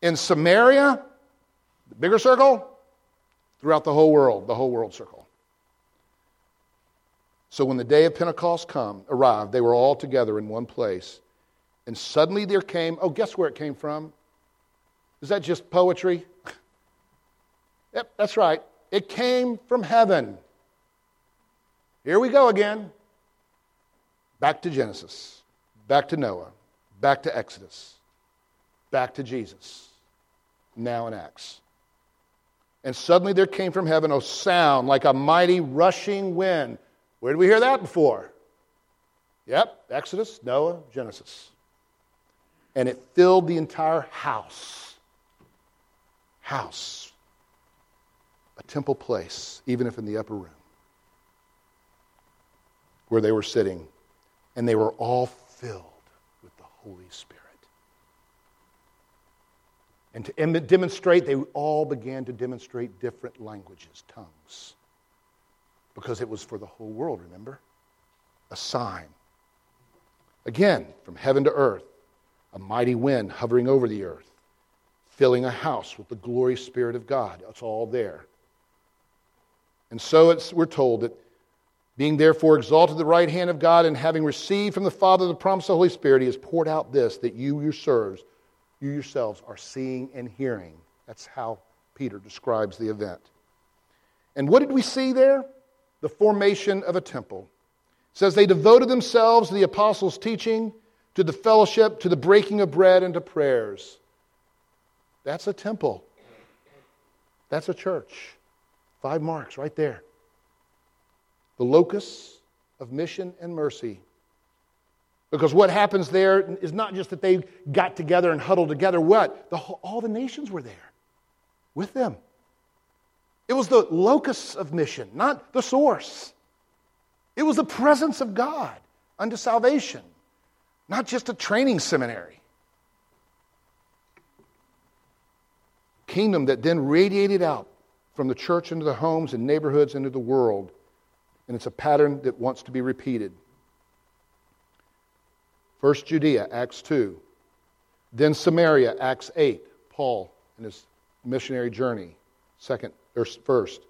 in Samaria, the bigger circle, throughout the whole world, the whole world circle. So when the day of Pentecost come, arrived, they were all together in one place. And suddenly there came, oh, guess where it came from? Is that just poetry? yep, that's right. It came from heaven. Here we go again. Back to Genesis, back to Noah, back to Exodus, back to Jesus, now in Acts. And suddenly there came from heaven a sound like a mighty rushing wind. Where did we hear that before? Yep, Exodus, Noah, Genesis. And it filled the entire house. House. A temple place, even if in the upper room, where they were sitting. And they were all filled with the Holy Spirit. And to em- demonstrate, they all began to demonstrate different languages, tongues, because it was for the whole world, remember? A sign. Again, from heaven to earth, a mighty wind hovering over the earth, filling a house with the glorious Spirit of God. It's all there. And so we're told that being therefore exalted at the right hand of God and having received from the Father the promise of the Holy Spirit, he has poured out this that you yourselves, you yourselves are seeing and hearing. That's how Peter describes the event. And what did we see there? The formation of a temple. It says they devoted themselves to the apostles' teaching, to the fellowship, to the breaking of bread, and to prayers. That's a temple. That's a church. Five marks right there. The locus of mission and mercy. Because what happens there is not just that they got together and huddled together. What? The whole, all the nations were there with them. It was the locus of mission, not the source. It was the presence of God unto salvation, not just a training seminary. Kingdom that then radiated out from the church into the homes and neighborhoods into the world. And it's a pattern that wants to be repeated. First Judea, Acts 2. Then Samaria, Acts 8. Paul and his missionary journey. Second, or first.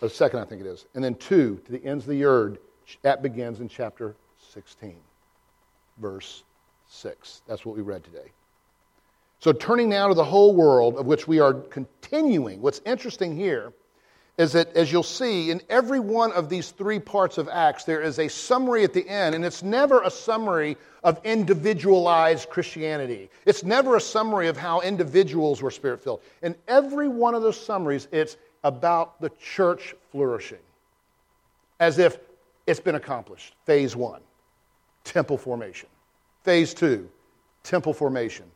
Or second, I think it is. And then two, to the ends of the earth. That begins in chapter 16, verse 6. That's what we read today. So, turning now to the whole world of which we are continuing, what's interesting here is that, as you'll see, in every one of these three parts of Acts, there is a summary at the end, and it's never a summary of individualized Christianity. It's never a summary of how individuals were spirit filled. In every one of those summaries, it's about the church flourishing, as if it's been accomplished. Phase one, temple formation. Phase two, temple formation.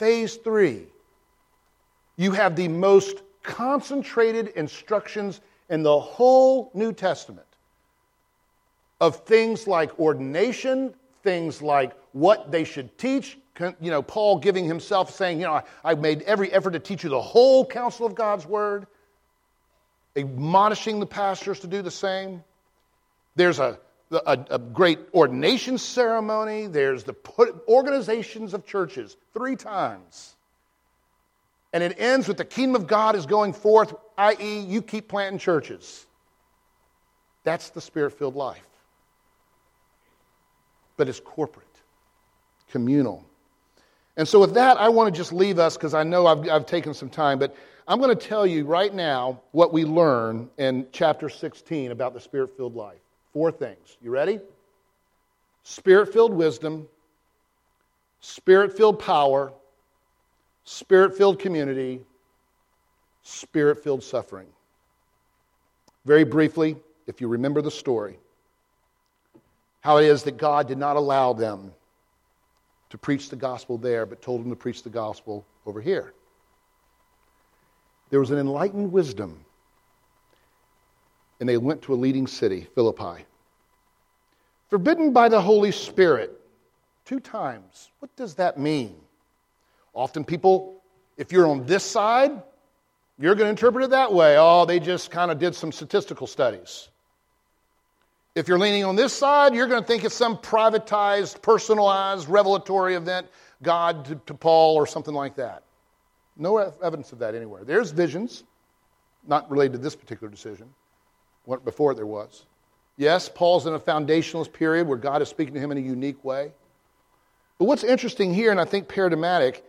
Phase three, you have the most concentrated instructions in the whole New Testament of things like ordination, things like what they should teach. You know, Paul giving himself saying, you know, I, made every effort to teach you the whole counsel of God's word, admonishing the pastors to do the same. There's a a, a, great ordination ceremony. There's the put, organizations of churches three times. And it ends with the kingdom of God is going forth, i.e., you keep planting churches. That's the spirit filled life. But it's corporate, communal. And so, with that, I want to just leave us because I know I've, I've taken some time, but I'm going to tell you right now what we learn in chapter 16 about the spirit filled life. Four things. You ready? Spirit filled wisdom, spirit filled power, spirit filled community, spirit filled suffering. Very briefly, if you remember the story, how it is that God did not allow them to preach the gospel there, but told them to preach the gospel over here. There was an enlightened wisdom and they went to a leading city, Philippi. Forbidden by the Holy Spirit, two times. What does that mean? Often people, if you're on this side, you're going to interpret it that way. Oh, they just kind of did some statistical studies. If you're leaning on this side, you're going to think it's some privatized, personalized, revelatory event, God to, to Paul or something like that. No evidence of that anywhere. There's visions, not related to this particular decision before there was. Yes, Paul's in a foundationalist period where God is speaking to him in a unique way. But what's interesting here, and I think paradigmatic,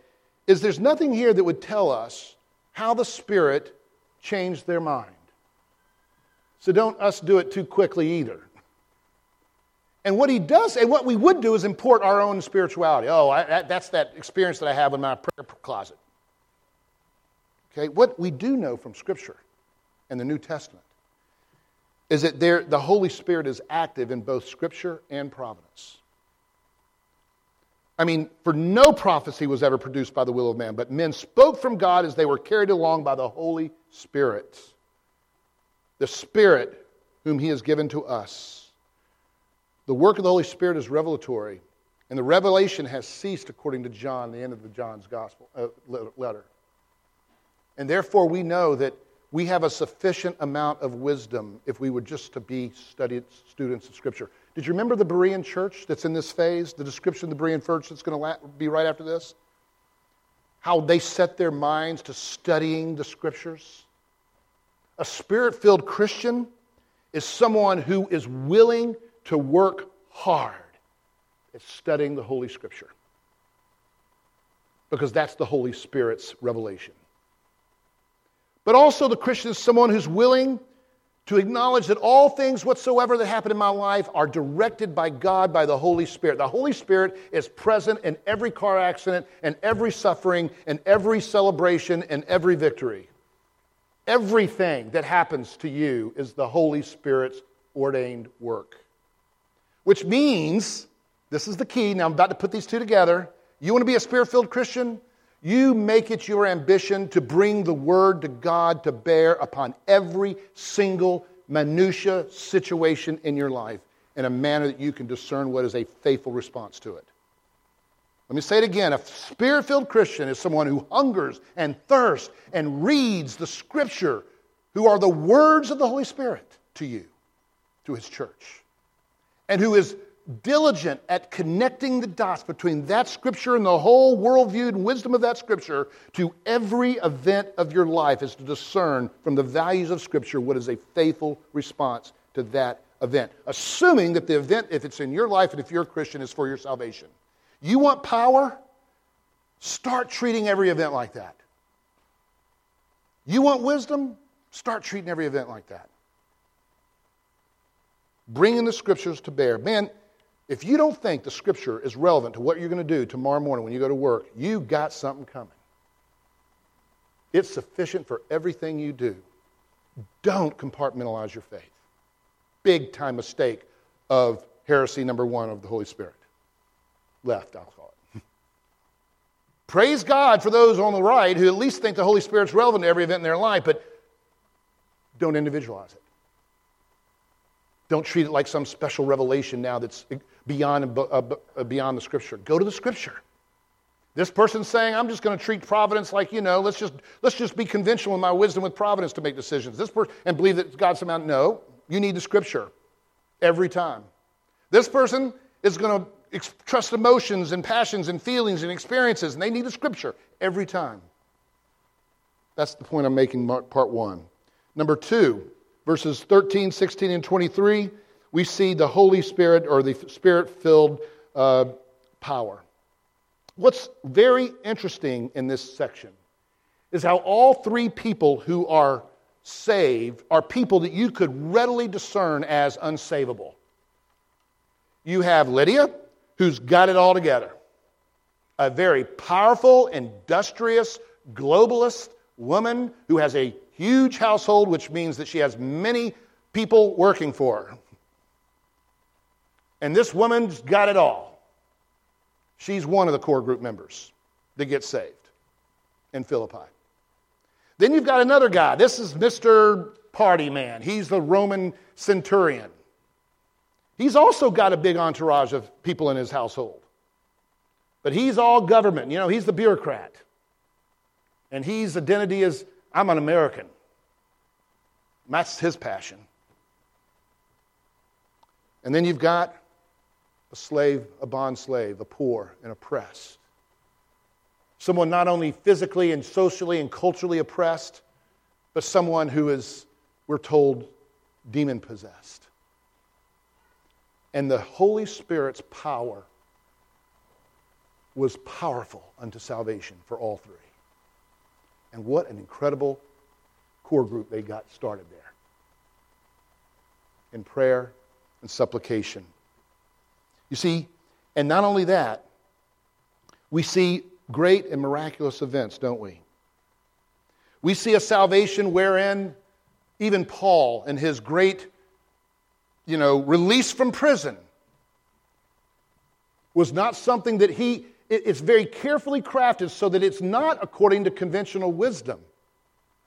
is there's nothing here that would tell us how the Spirit changed their mind. So don't us do it too quickly either. And what he does, and what we would do is import our own spirituality. Oh, I, that, that's that experience that I have in my prayer closet. Okay, what we do know from Scripture and the New Testament is that there, the Holy Spirit is active in both Scripture and providence. I mean, for no prophecy was ever produced by the will of man, but men spoke from God as they were carried along by the Holy Spirit. The Spirit whom He has given to us. The work of the Holy Spirit is revelatory, And the revelation has ceased according to John, the end of the John's gospel uh, letter. And therefore, we know that we have a sufficient amount of wisdom if we were just to be studied students of Scripture. Did you remember the Berean church that's in this phase? The description of the Berean church that's going to be right after this? How they set their minds to studying the Scriptures? A spirit filled Christian is someone who is willing to work hard at studying the Holy Scripture because that's the Holy Spirit's revelation. But also, the Christian is someone who's willing to acknowledge that all things whatsoever that happen in my life are directed by God, by the Holy Spirit. The Holy Spirit is present in every car accident, and every suffering, and every celebration, and every victory. Everything that happens to you is the Holy Spirit's ordained work. Which means, this is the key, now I'm about to put these two together. You want to be a spirit filled Christian? You make it your ambition to bring the word to God to bear upon every single minutia situation in your life in a manner that you can discern what is a faithful response to it. Let me say it again. A spirit filled Christian is someone who hungers and thirsts and reads the scripture, who are the words of the Holy Spirit to you, to his church, and who is diligent at connecting the dots between that scripture and the whole worldview and wisdom of that scripture to every event of your life is to discern from the values of scripture what is a faithful response to that event. Assuming that the event, if it's in your life and if you're a Christian, is for your salvation. You want power? Start treating every event like that. You want wisdom? Start treating every event like that. Bringing the scriptures to bear. Man, if you don't think the scripture is relevant to what you're going to do tomorrow morning when you go to work, you got something coming. It's sufficient for everything you do. Don't compartmentalize your faith. Big time mistake of heresy number one of the Holy Spirit. Left, I'll call it. Praise God for those on the right who at least think the Holy Spirit's relevant to every event in their life, but don't individualize it. Don't treat it like some special revelation now that's beyond, uh, beyond the scripture. Go to the scripture. This person's saying, I'm just going to treat providence like, you know, let's just, let's just be conventional in my wisdom with providence to make decisions. This person, and believe that God's somehow, no, you need the scripture every time. This person is going to ex- trust emotions and passions and feelings and experiences, and they need the scripture every time. That's the point I'm making, part one. Number two, verses 13, 16, and 23, we see the Holy Spirit or the Spirit filled uh, power. What's very interesting in this section is how all three people who are saved are people that you could readily discern as unsavable. You have Lydia, who's got it all together, a very powerful, industrious, globalist woman who has a huge household, which means that she has many people working for her. And this woman's got it all. She's one of the core group members that gets saved in Philippi. Then you've got another guy. This is Mr. Party Man. He's the Roman centurion. He's also got a big entourage of people in his household. But he's all government. You know, he's the bureaucrat. And his identity is I'm an American. That's his passion. And then you've got a slave, a bond slave, a poor and oppressed. Someone not only physically and socially and culturally oppressed, but someone who is, we're told, demon possessed. And the Holy Spirit's power was powerful unto salvation for all three. And what an incredible core group they got started there in prayer and supplication. You see, and not only that, we see great and miraculous events, don't we? We see a salvation wherein even Paul and his great, you know, release from prison was not something that he it's very carefully crafted so that it's not according to conventional wisdom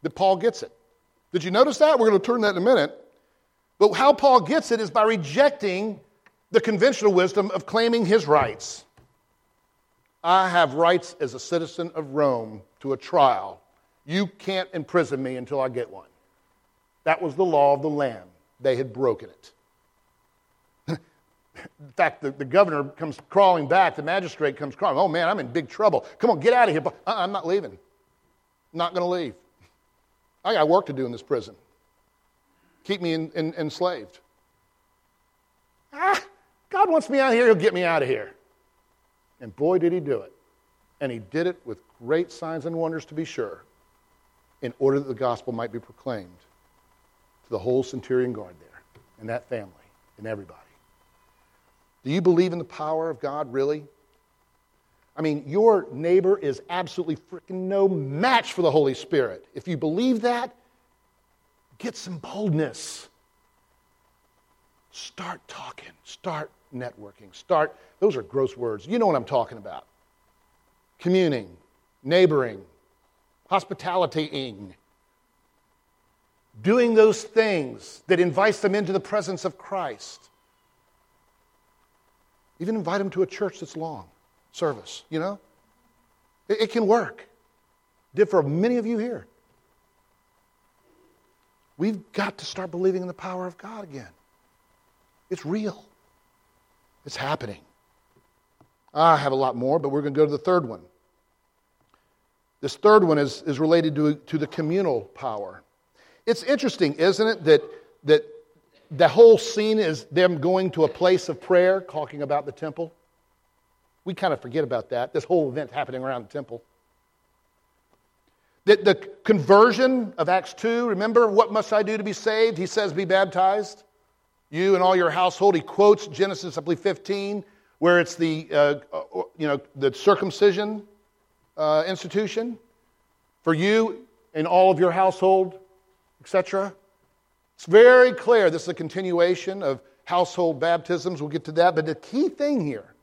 that Paul gets it. Did you notice that? We're going to turn that in a minute. But how Paul gets it is by rejecting the conventional wisdom of claiming his rights. I have rights as a citizen of Rome to a trial. You can't imprison me until I get one. That was the law of the land. They had broken it. In fact, the, the governor comes crawling back, the magistrate comes crawling. Oh man, I'm in big trouble. Come on, get out of here. Uh, I'm not leaving. I'm not going to leave. I got work to do in this prison. Keep me in, in, enslaved. Ah, God wants me out of here, he'll get me out of here. And boy, did he do it. And he did it with great signs and wonders, to be sure, in order that the gospel might be proclaimed to the whole centurion guard there and that family and everybody. Do you believe in the power of God, really? I mean, your neighbor is absolutely freaking no match for the Holy Spirit. If you believe that, get some boldness. Start talking, start networking, start, those are gross words. You know what I'm talking about. Communing, neighboring, hospitalitying, doing those things that invites them into the presence of Christ. Even invite them to a church that's long service, you know? It, it can work. Did for many of you here. We've got to start believing in the power of God again. It's real. It's happening. I have a lot more, but we're going to go to the third one. This third one is, is related to, to the communal power. It's interesting, isn't it, that, that the whole scene is them going to a place of prayer, talking about the temple. We kind of forget about that. This whole event happening around the temple. The, the conversion of Acts 2, remember, what must I do to be saved? He says, be baptized. You and all your household. He quotes Genesis, I believe, 15, where it's the, uh, uh, you know, the circumcision uh, institution for you and all of your household, etc. It's very clear this is a continuation of household baptisms. We'll get to that. But the key thing here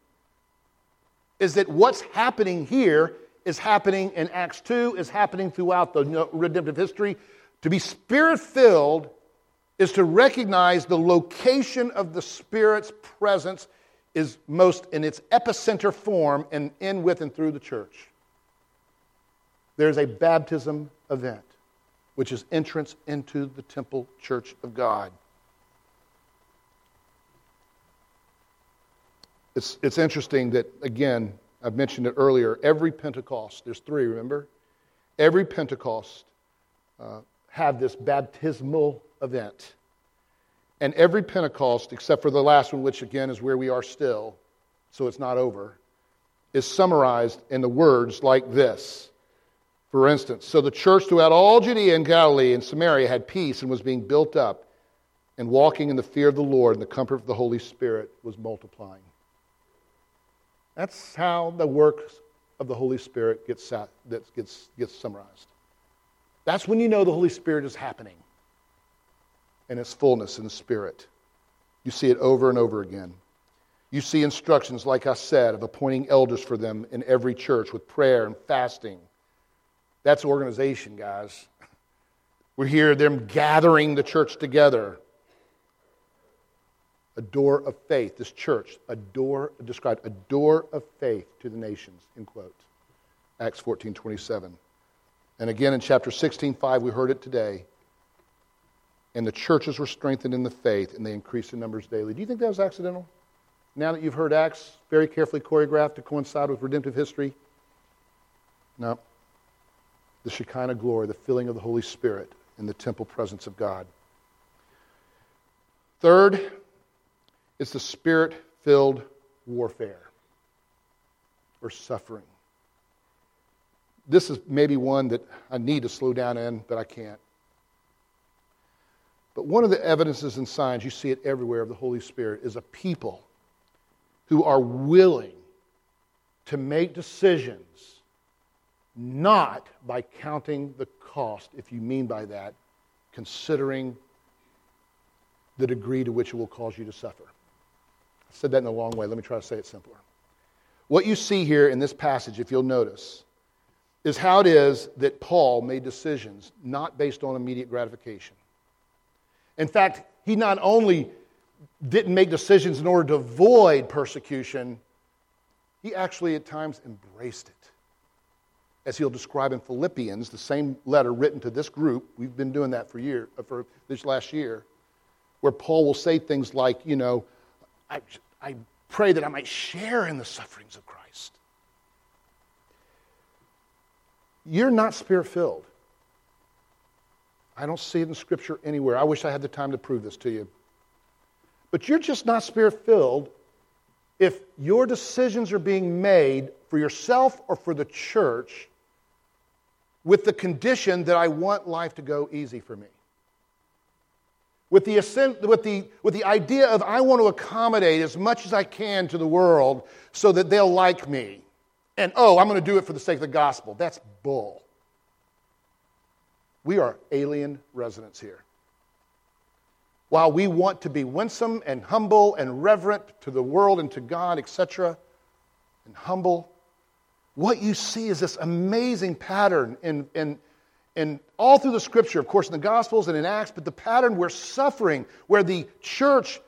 is that what's happening here is happening in Acts 2, is happening throughout the redemptive history. To be spirit filled is to recognize the location of the Spirit's presence is most in its epicenter form and in, with, and through the church. There's a baptism event which is entrance into the temple church of God. It's, it's interesting that, again, I've mentioned it earlier, every Pentecost, there's three, remember? Every Pentecost uh, have this baptismal event. And every Pentecost, except for the last one, which again is where we are still, so it's not over, is summarized in the words like this for instance, so the church throughout all Judea and Galilee and Samaria had peace and was being built up, and walking in the fear of the Lord and the comfort of the Holy Spirit was multiplying. That's how the works of the Holy Spirit gets, that gets, gets summarized. That's when you know the Holy Spirit is happening and its fullness in the Spirit. You see it over and over again. You see instructions, like I said, of appointing elders for them in every church with prayer and fasting that's organization, guys. We hear them gathering the church together. A door of faith, this church, a door, described, a door of faith to the nations, in quote. Acts 14 27. And again in chapter 16 5, we heard it today. And the churches were strengthened in the faith and they increased in numbers daily. Do you think that was accidental? Now that you've heard Acts very carefully choreographed to coincide with redemptive history? No the Shekinah glory, the filling of the Holy Spirit in the temple presence of God. Third, it's the spirit filled warfare or suffering. This is maybe one that I need to slow down in, but I can't. But one of the evidences and signs, you see it everywhere, of the Holy Spirit is a people who are willing to make decisions not by counting the cost, if you mean by that, considering the degree to which it will cause you to suffer. I said that in a long way. Let me try to say it simpler. What you see here in this passage, if you'll notice, is how it is that Paul made decisions not based on immediate gratification. In fact, he not only didn't make decisions in order to avoid persecution, He actually at times embraced it. As he'll describe in Philippians, the same letter written to this group, we've been doing that for year, uh, for this last year, where Paul will say things like, you know, I, I pray that I might share in the sufferings of Christ. You're not spirit filled. I don't see it in Scripture anywhere. I wish I had the time to prove this to you. But you're just not spirit filled if your decisions are being made for yourself or for the church with the condition that I want life to go easy for me. With the, with, the, with the idea of I want to accommodate as much as I can to the world so that they'll like me. And oh, I'm going to do it for the sake of the gospel. That's bull. We are alien residents here. While we want to be winsome and humble and reverent to the world and to God, etc., and humble, what you see is this amazing pattern in, in, in all through the scripture, of course, in the Gospels and in Acts, but the pattern where suffering, where the church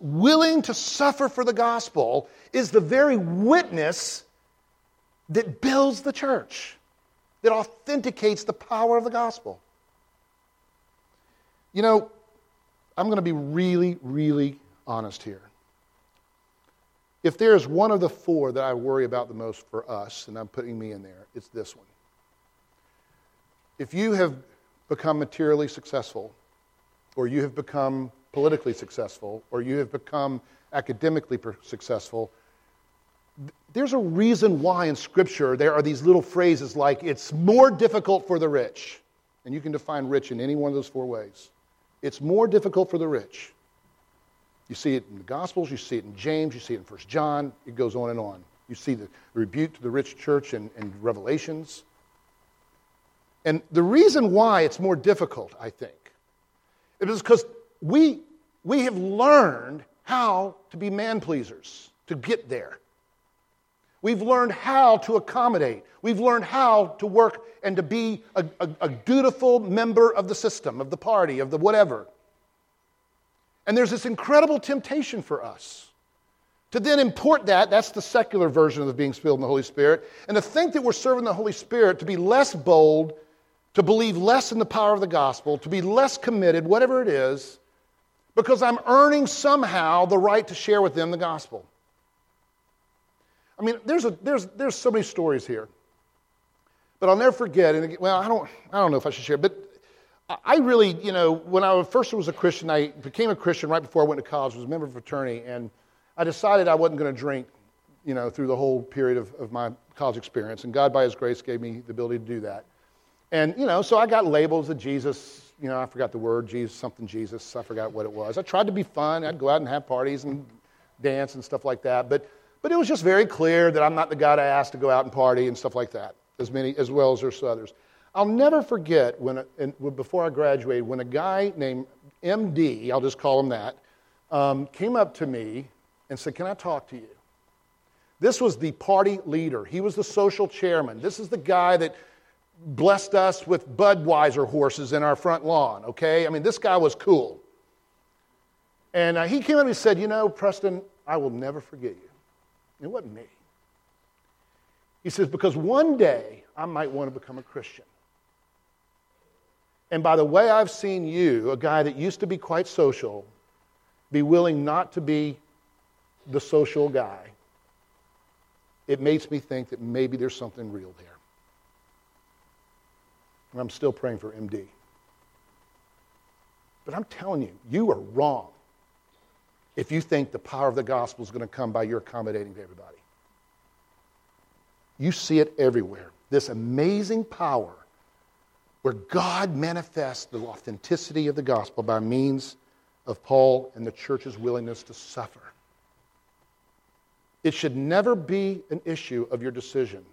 willing to suffer for the gospel is the very witness that builds the church that authenticates the power of the gospel. You know, I'm going to be really, really honest here. If there is one of the four that I worry about the most for us, and I'm putting me in there, it's this one. If you have become materially successful, or you have become politically successful, or you have become academically successful, there's a reason why in Scripture there are these little phrases like, it's more difficult for the rich. And you can define rich in any one of those four ways. It's more difficult for the rich. You see it in the Gospels, you see it in James, you see it in First John, it goes on and on. You see the rebuke to the rich church in, in Revelations. And the reason why it's more difficult, I think, is because we, we have learned how to be man pleasers, to get there. We've learned how to accommodate. We've learned how to work and to be a, a, a, dutiful member of the system, of the party, of the whatever. And there's this incredible temptation for us to then import that, that's the secular version of being filled in the Holy Spirit, and to think that we're serving the Holy Spirit to be less bold, to believe less in the power of the gospel, to be less committed, whatever it is, because I'm earning somehow the right to share with them the gospel. I mean, there's, a, there's, there's so many stories here. But I'll never forget, and well, I don't, I don't know if I should share, but I really, you know, when I first was a Christian, I became a Christian right before I went to college, was a member of a fraternity, and I decided I wasn't going to drink, you know, through the whole period of, of my college experience. And God, by His grace, gave me the ability to do that. And, you know, so I got labels of Jesus, you know, I forgot the word, Jesus, something Jesus, I forgot what it was. I tried to be fun. I'd go out and have parties and dance and stuff like that. But but it was just very clear that I'm not the guy to ask to go out and party and stuff like that, as many as well as there's others. I'll never forget when, before I graduated, when a guy named MD, I'll just call him that, um, came up to me and said, Can I talk to you? This was the party leader. He was the social chairman. This is the guy that blessed us with Budweiser horses in our front lawn, okay? I mean, this guy was cool. And uh, he came up and said, You know, Preston, I will never forget you. It wasn't me. He says, because one day I might want to become a Christian. And by the way I've seen you, a guy that used to be quite social, be willing not to be the social guy, it makes me think that maybe there's something real there. And I'm still praying for MD. But I'm telling you, you are wrong if you think the power of the gospel is going to come by your accommodating to everybody. You see it everywhere. This amazing power where God manifests the authenticity of the gospel by means of Paul and the church's willingness to suffer. It should never be an issue of your decision.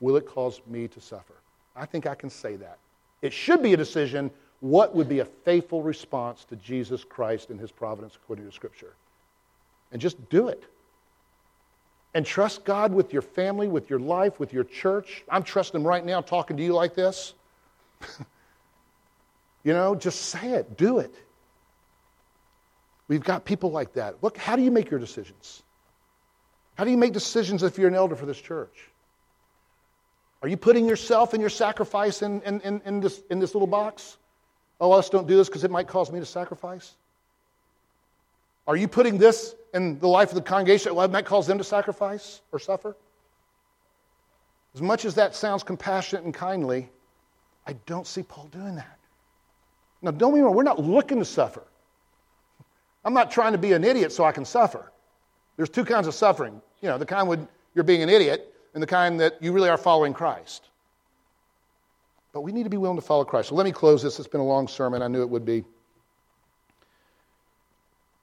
Will it cause me to suffer? I think I can say that. It should be a decision what would be a faithful response to Jesus Christ and his providence according to Scripture? And just do it. And trust God with your family, with your life, with your church. I'm trusting Him right now talking to you like this. you know, just say it, do it. We've got people like that. Look, how do you make your decisions? How do you make decisions if you're an elder for this church? Are you putting yourself and your sacrifice in, in, in, in this, in this little box? Oh, let's don't do this because it might cause me to sacrifice? Are you putting this in the life of the congregation? Well, it might cause them to sacrifice or suffer? As much as that sounds compassionate and kindly, I don't see Paul doing that. Now, don't me wrong, we're not looking to suffer. I'm not trying to be an idiot so I can suffer. There's two kinds of suffering. You know, the kind when you're being an idiot and the kind that you really are following Christ. But we need to be willing to follow Christ. So let me close this. It's been a long sermon. I knew it would be.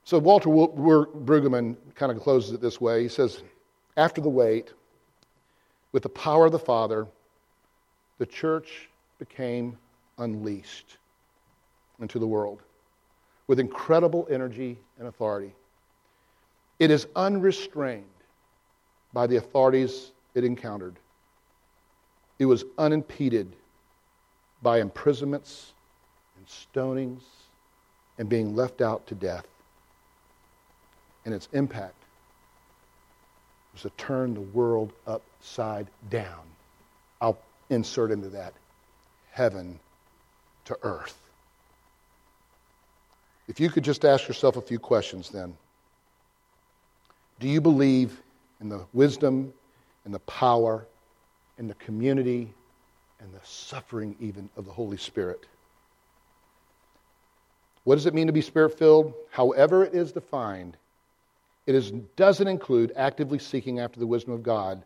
So Walter Brueggemann kind of closes it this way. He says, After the wait, with the power of the Father, the church became unleashed into the world with incredible energy and authority. It is unrestrained by the authorities it encountered. It was unimpeded by imprisonments and stonings and being left out to death. And its impact was to turn the world upside down. I'll insert into that heaven to earth. If you could just ask yourself a few questions then. Do you believe in the wisdom and the power and the community and the suffering even of the Holy Spirit? What does it mean to be spirit filled? However, it is defined, it is, doesn't include actively seeking after the wisdom of God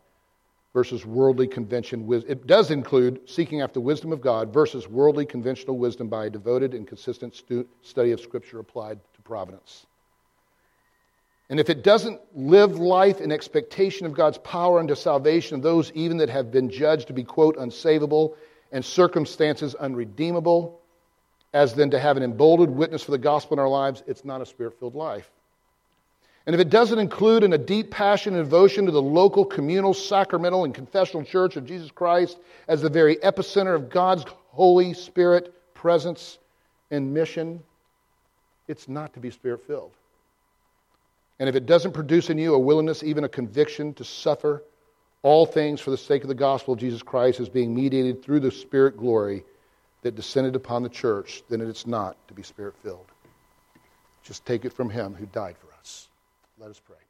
versus worldly convention. It does include seeking after the wisdom of God versus worldly conventional wisdom by a devoted and consistent stu- study of Scripture applied to providence. And if it doesn't live life in expectation of God's power unto salvation of those even that have been judged to be, quote, unsavable and circumstances unredeemable, as then to have an emboldened witness for the gospel in our lives, it's not a spirit filled life. And if it doesn't include in a deep passion and devotion to the local, communal, sacramental, and confessional church of Jesus Christ as the very epicenter of God's Holy Spirit presence and mission, it's not to be spirit filled. And if it doesn't produce in you a willingness, even a conviction to suffer all things for the sake of the gospel of Jesus Christ as being mediated through the Spirit glory that descended upon the church, then it's not to be spirit filled. Just take it from Him who died for us. Let us pray.